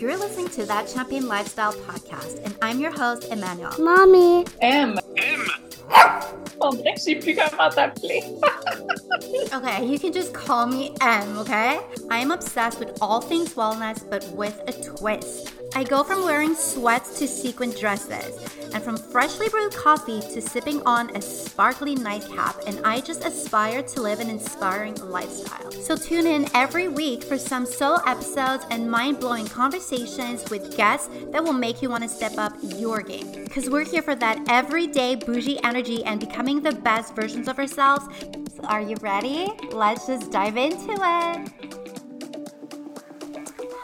You're listening to That Champagne Lifestyle podcast, and I'm your host, Emmanuelle. Mommy. M. M. Oh, thanks. You pick up that play. okay, you can just call me Emm, okay? I am obsessed with all things wellness, but with a twist. I go from wearing sweats to sequin dresses, and from freshly brewed coffee to sipping on a sparkly nightcap, and I just aspire to live an inspiring lifestyle. So tune in every week for some soul episodes and mind blowing conversations with guests that will make you want to step up your game. Because we're here for that everyday bougie energy and becoming the best versions of ourselves. So are you ready? Let's just dive into it.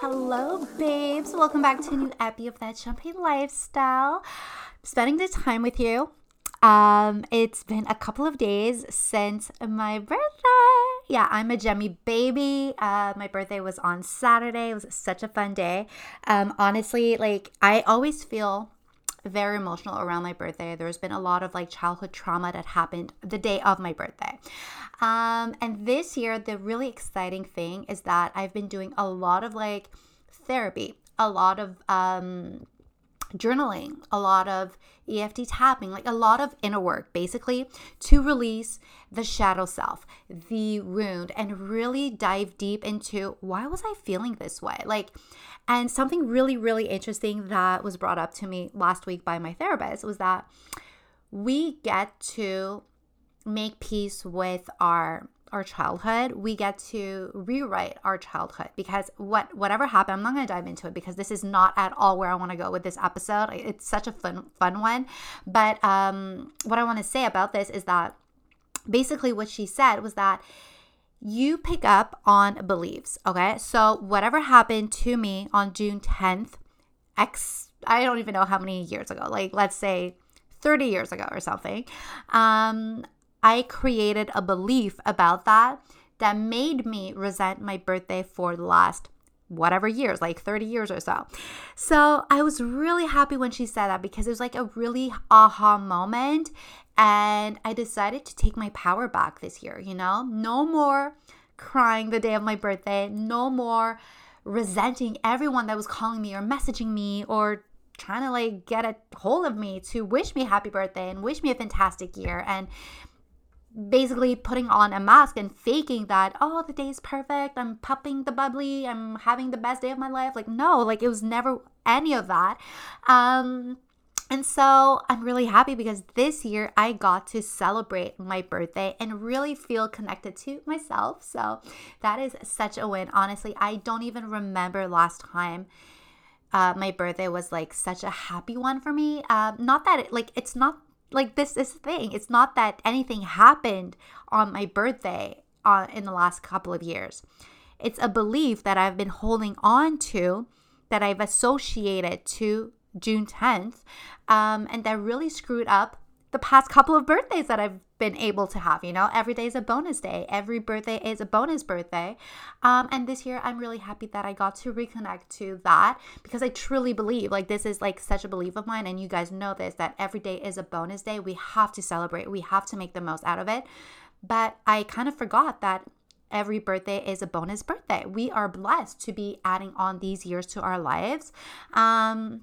Hello, babes. Welcome back to a new epi of That Champagne Lifestyle. Spending the time with you. Um, it's been a couple of days since my birthday. Yeah, I'm a Gemmy baby. Uh, my birthday was on Saturday. It was such a fun day. Um, honestly, like I always feel very emotional around my birthday. There's been a lot of like childhood trauma that happened the day of my birthday. Um, and this year, the really exciting thing is that I've been doing a lot of like therapy, a lot of um, journaling, a lot of EFT tapping, like a lot of inner work, basically to release the shadow self, the wound, and really dive deep into why was I feeling this way? Like, and something really, really interesting that was brought up to me last week by my therapist was that we get to make peace with our our childhood we get to rewrite our childhood because what whatever happened i'm not going to dive into it because this is not at all where i want to go with this episode. It's such a fun fun one. But um what i want to say about this is that basically what she said was that you pick up on beliefs okay? So whatever happened to me on june 10th x i don't even know how many years ago like let's say 30 years ago or something um I created a belief about that that made me resent my birthday for the last whatever years, like 30 years or so. So I was really happy when she said that because it was like a really aha moment. And I decided to take my power back this year, you know? No more crying the day of my birthday, no more resenting everyone that was calling me or messaging me or trying to like get a hold of me to wish me happy birthday and wish me a fantastic year and basically putting on a mask and faking that oh the day's perfect i'm popping the bubbly i'm having the best day of my life like no like it was never any of that um and so I'm really happy because this year I got to celebrate my birthday and really feel connected to myself. So that is such a win. Honestly, I don't even remember last time uh, my birthday was like such a happy one for me. Um, not that it, like it's not like this is the thing. It's not that anything happened on my birthday uh, in the last couple of years. It's a belief that I've been holding on to that I've associated to June 10th, um, and that really screwed up the past couple of birthdays that I've been able to have. You know, every day is a bonus day, every birthday is a bonus birthday. Um, and this year, I'm really happy that I got to reconnect to that because I truly believe like this is like such a belief of mine. And you guys know this that every day is a bonus day. We have to celebrate, we have to make the most out of it. But I kind of forgot that every birthday is a bonus birthday. We are blessed to be adding on these years to our lives. Um,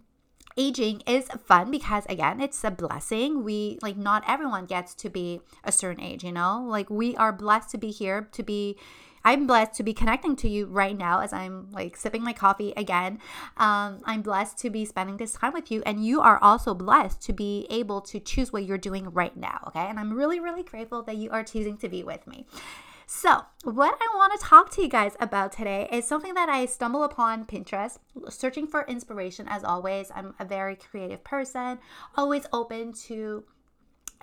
aging is fun because again it's a blessing. We like not everyone gets to be a certain age you know? Like we are blessed to be here to be i'm blessed to be connecting to you right now as i'm like sipping my coffee again. Um, i'm blessed to be spending this time with you and you are also blessed to be able to choose what you're doing right now okay? And i'm really really grateful that you are choosing to be with me so, what I want to talk to you guys about today is something that I stumble upon Pinterest, searching for inspiration as always. I'm a very creative person, always open to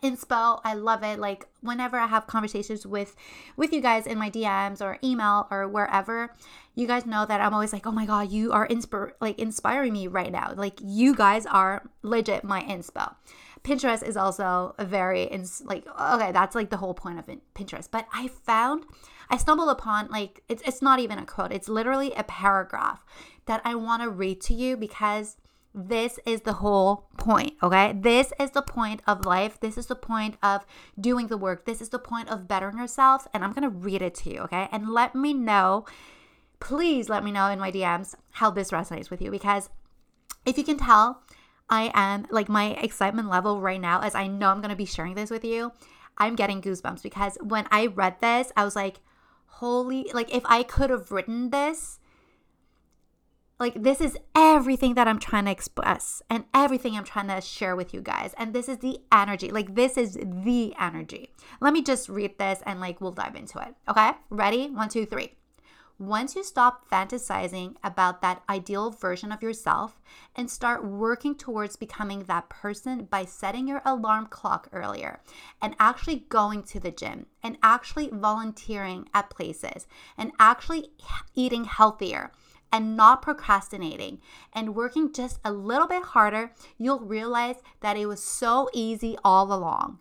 inspo i love it. Like whenever i have conversations with with you guys in my dms or email or wherever you guys know that i'm always like oh my god you are inspir like inspiring me right now. Like you guys are legit my inspo Pinterest is also a very like okay, that's like the whole point of Pinterest. But I found I stumbled upon like it's it's not even a quote. It's literally a paragraph that I want to read to you because this is the whole point, okay? This is the point of life. This is the point of doing the work. This is the point of bettering yourselves and I'm going to read it to you, okay? And let me know please let me know in my DMs how this resonates with you because if you can tell, I am like my excitement level right now, as I know I'm going to be sharing this with you, I'm getting goosebumps because when I read this, I was like, holy, like if I could have written this, like this is everything that I'm trying to express and everything I'm trying to share with you guys. And this is the energy. Like this is the energy. Let me just read this and like we'll dive into it. Okay? Ready? One, two, three. Once you stop fantasizing about that ideal version of yourself and start working towards becoming that person by setting your alarm clock earlier and actually going to the gym and actually volunteering at places and actually eating healthier and not procrastinating and working just a little bit harder, you'll realize that it was so easy all along.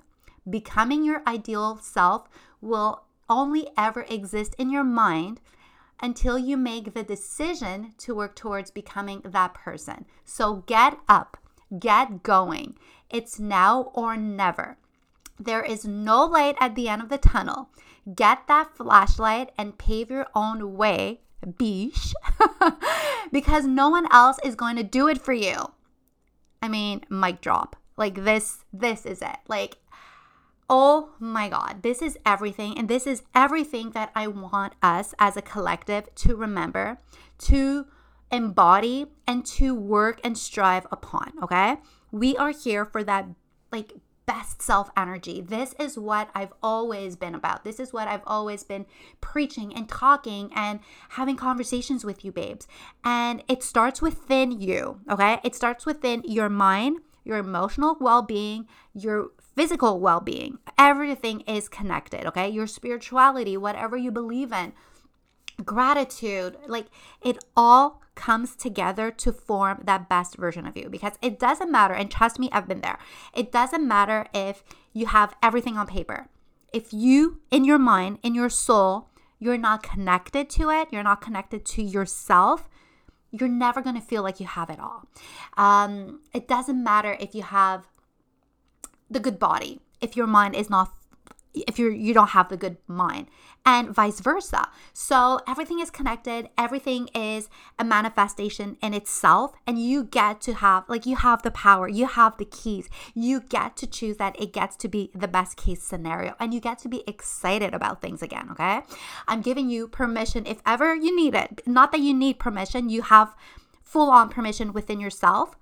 Becoming your ideal self will only ever exist in your mind until you make the decision to work towards becoming that person. So get up, get going. It's now or never. There is no light at the end of the tunnel. Get that flashlight and pave your own way, beesh, because no one else is going to do it for you. I mean, mic drop. Like this, this is it. Like Oh my God, this is everything. And this is everything that I want us as a collective to remember, to embody, and to work and strive upon. Okay. We are here for that, like, best self energy. This is what I've always been about. This is what I've always been preaching and talking and having conversations with you, babes. And it starts within you, okay? It starts within your mind, your emotional well being, your physical well being. Everything is connected, okay? Your spirituality, whatever you believe in, gratitude, like it all comes together to form that best version of you because it doesn't matter. And trust me, I've been there. It doesn't matter if you have everything on paper. If you, in your mind, in your soul, you're not connected to it, you're not connected to yourself, you're never going to feel like you have it all. Um, it doesn't matter if you have the good body if your mind is not if you're you don't have the good mind and vice versa. So everything is connected everything is a manifestation in itself and you get to have like you have the power you have the keys. You get to choose that it gets to be the best case scenario and you get to be excited about things again okay? I'm giving you permission if ever you need it. Not that you need permission you have full on permission within yourself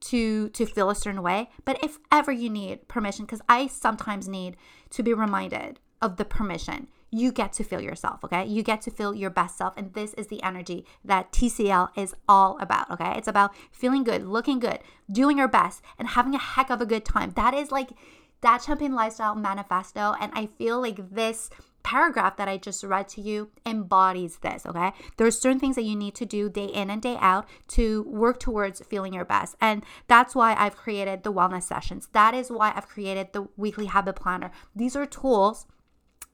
to to feel a certain way but if ever you need permission because i sometimes need to be reminded of the permission you get to feel yourself okay? You get to feel your best self and this is the energy that tcl is all about okay? It's about feeling good looking good doing your best and having a heck of a good time. That is like that champagne lifestyle manifesto and i feel like this paragraph that I just read to you embodies this, okay? There are certain things that you need to do day in and day out to work towards feeling your best. And that's why I've created the wellness sessions. That is why I've created the weekly habit planner. These are tools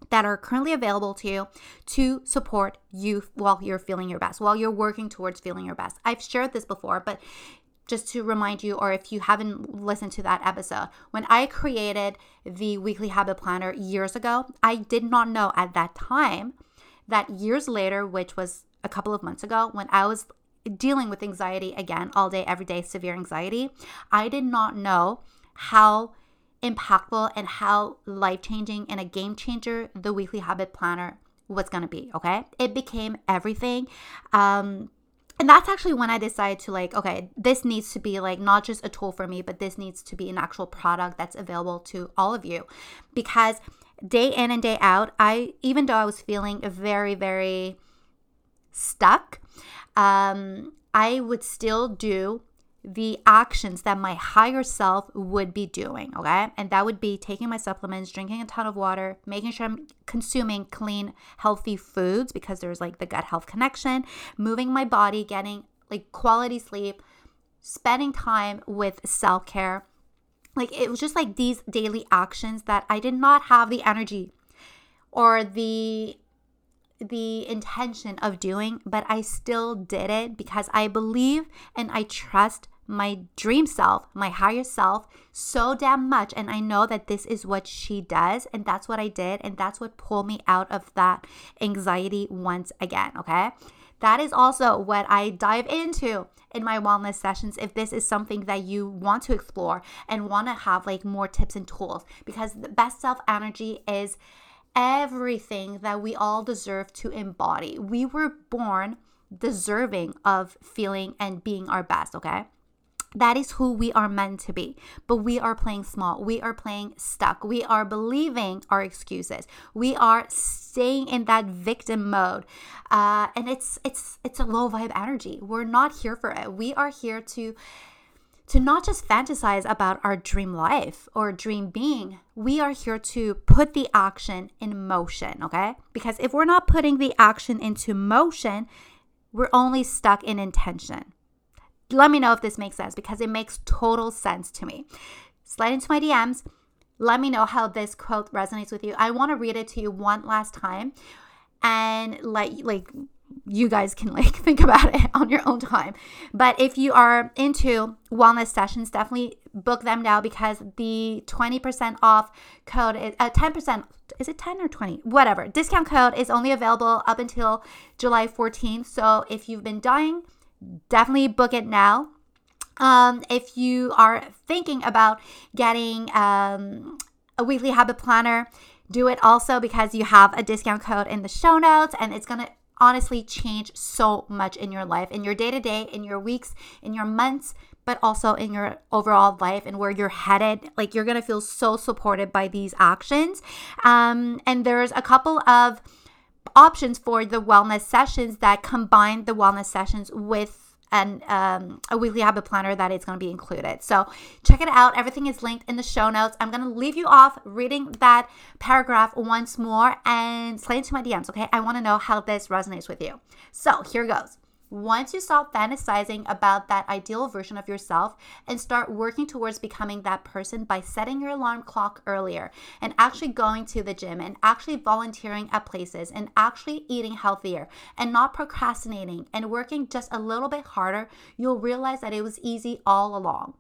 that are currently available to you to support you while you're feeling your best, while you're working towards feeling your best. I've shared this before, but just to remind you, or if you haven't listened to that episode, when I created the weekly habit planner years ago, I did not know at that time that years later, which was a couple of months ago, when I was dealing with anxiety again, all day, every day, severe anxiety, I did not know how impactful and how life changing and a game changer the weekly habit planner was going to be. Okay. It became everything. Um, and that's actually when I decided to like, okay, this needs to be like not just a tool for me, but this needs to be an actual product that's available to all of you. Because day in and day out, I even though I was feeling very, very stuck, um, I would still do the actions that my higher self would be doing, okay? And that would be taking my supplements, drinking a ton of water, making sure I'm consuming clean, healthy foods because there's like the gut health connection, moving my body, getting like quality sleep, spending time with self care. Like it was just like these daily actions that I did not have the energy or the the intention of doing, but I still did it because I believe and I trust my dream self, my higher self, so damn much. And I know that this is what she does. And that's what I did. And that's what pulled me out of that anxiety once again. Okay. That is also what I dive into in my wellness sessions if this is something that you want to explore and want to have like more tips and tools because the best self energy is everything that we all deserve to embody. We were born deserving of feeling and being our best, okay? That is who we are meant to be. But we are playing small. We are playing stuck. We are believing our excuses. We are staying in that victim mode, uh, and it's it's it's a low vibe energy. We're not here for it. We are here to to not just fantasize about our dream life or dream being. We are here to put the action in motion. Okay, because if we're not putting the action into motion, we're only stuck in intention let me know if this makes sense because it makes total sense to me. Slide into my DMs. Let me know how this quote resonates with you. I want to read it to you one last time and let like you guys can like think about it on your own time. But if you are into wellness sessions, definitely book them now because the 20% off code is uh, 10% is it 10 or 20 whatever discount code is only available up until july 14th so if you've been dying definitely book it now. Um, if you are thinking about getting um, a weekly habit planner, do it also because you have a discount code in the show notes and it's going to honestly change so much in your life, in your day to day, in your weeks, in your months, but also in your overall life and where you're headed. Like you're going to feel so supported by these actions. Um, and there's a couple of options for the wellness sessions that combine the wellness sessions with and um, a weekly habit planner that is going to be included. So check it out. Everything is linked in the show notes. I'm going to leave you off reading that paragraph once more and slide into my DMs, okay? I want to know how this resonates with you. So here goes. Once you stop fantasizing about that ideal version of yourself and start working towards becoming that person by setting your alarm clock earlier and actually going to the gym and actually volunteering at places and actually eating healthier and not procrastinating and working just a little bit harder, you'll realize that it was easy all along.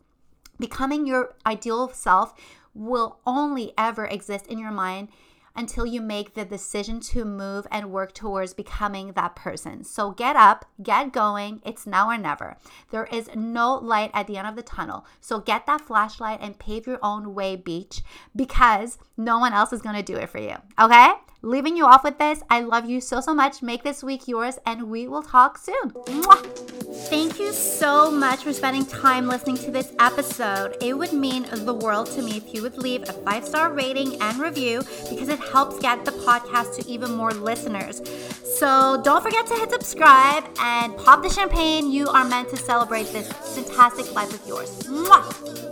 Becoming your ideal self will only ever exist in your mind until you make the decision to move and work towards becoming that person. So get up, get going. It's now or never. There is no light at the end of the tunnel. So get that flashlight and pave your own way, beach, because no one else is going to do it for you. Okay? Leaving you off with this. I love you so, so much. Make this week yours, and we will talk soon. Mwah! Thank you so much for spending time listening to this episode. It would mean the world to me if you would leave a five star rating and review because it helps get the podcast to even more listeners. So don't forget to hit subscribe and pop the champagne. You are meant to celebrate this fantastic life of yours. Mwah!